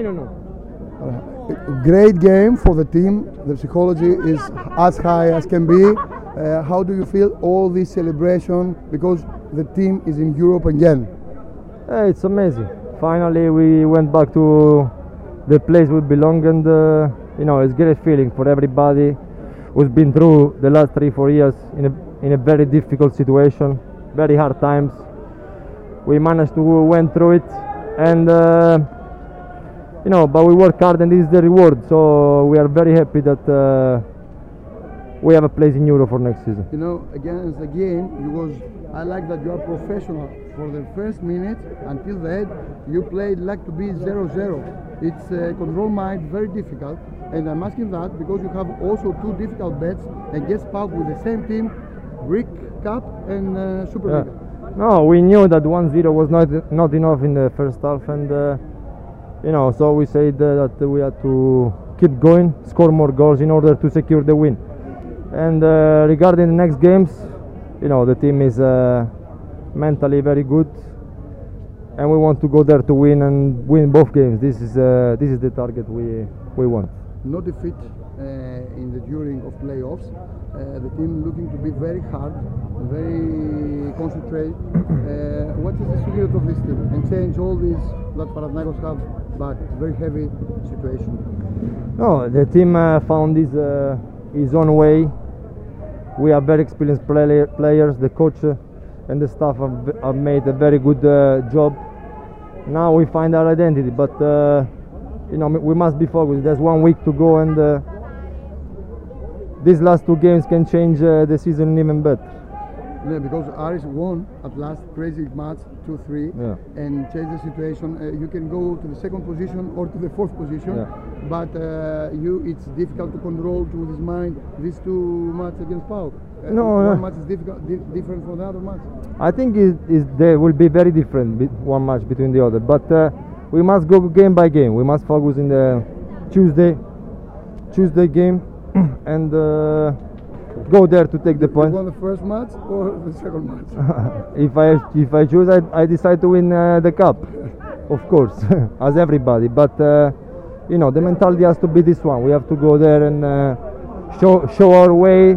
No, no. Great game for the team. The psychology is as high as can be. Uh, how do you feel all this celebration because the team is in Europe again? Uh, it's amazing. Finally, we went back to the place we belong, and uh, you know, it's a great feeling for everybody who's been through the last three, four years in a in a very difficult situation, very hard times. We managed to went through it, and uh, you know, but we work hard, and this is the reward. So we are very happy that uh, we have a place in Euro for next season. You know, against the game, because I like that you are professional. For the first minute until the end, you played like to be 0-0. It's uh, control mind, very difficult. And I'm asking that because you have also two difficult bets against PAOK with the same team, Greek Cup and uh, Super Yeah. League. No, we knew that 1-0 was not not enough in the first half, and uh, you know, so we said uh, that we had to keep going, score more goals in order to secure the win. And uh, regarding the next games, you know, the team is uh, mentally very good, and we want to go there to win and win both games. This is uh, this is the target we we want. No defeat uh, in the during of playoffs. Uh, the team looking to be very hard, very concentrate. Uh, what is the secret of this team and change all these that Panathinaikos have, but very heavy situation. No, the team uh, found his uh, his own way. We are very experienced play- players. The coach uh, and the staff have, have made a very good uh, job. Now we find our identity, but uh, you know we must be focused. There's one week to go, and these last two games can change the season even better. Yeah, because Aris won at last crazy match 2-3 Yeah. and change the situation. Uh, you can go to the second position or to the fourth position, Yeah. but uh, you it's difficult to control to his mind these two matches against PAOK. Uh, No, one no. match is difficult, di- different from the other match. I think it, is there will be very different one match between the other, but uh, we must go game by game. We must focus in the Tuesday Tuesday game and uh, go there to take the You point. won the first match or the second match? if I if I choose, I, I decide to win uh, the cup, of course, as everybody. But uh, you know, the mentality has to be this one. We have to go there and uh, show show our way,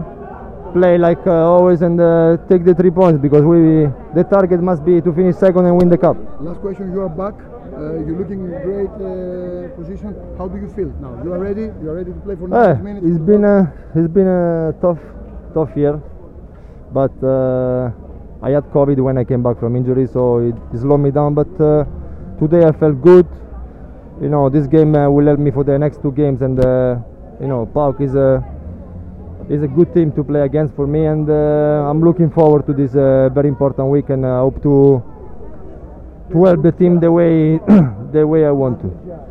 play like uh, always, and uh, take the three points because we the target must be to finish second and win the cup. Last question, you are back. Uh, you're looking in great uh, position. How do you feel now? You are ready? You are ready to play for 90 Eh, minutes? it's been a it's been a tough tough year, but uh, I had COVID when I came back from injury, so it slowed me down. But uh, today I felt good. You know, this game uh, will help me for the next two games, and uh, you know, PAOK is a is a good team to play against for me, and uh, I'm looking forward to this uh, very important week, and I hope to help the team the way the way I want to.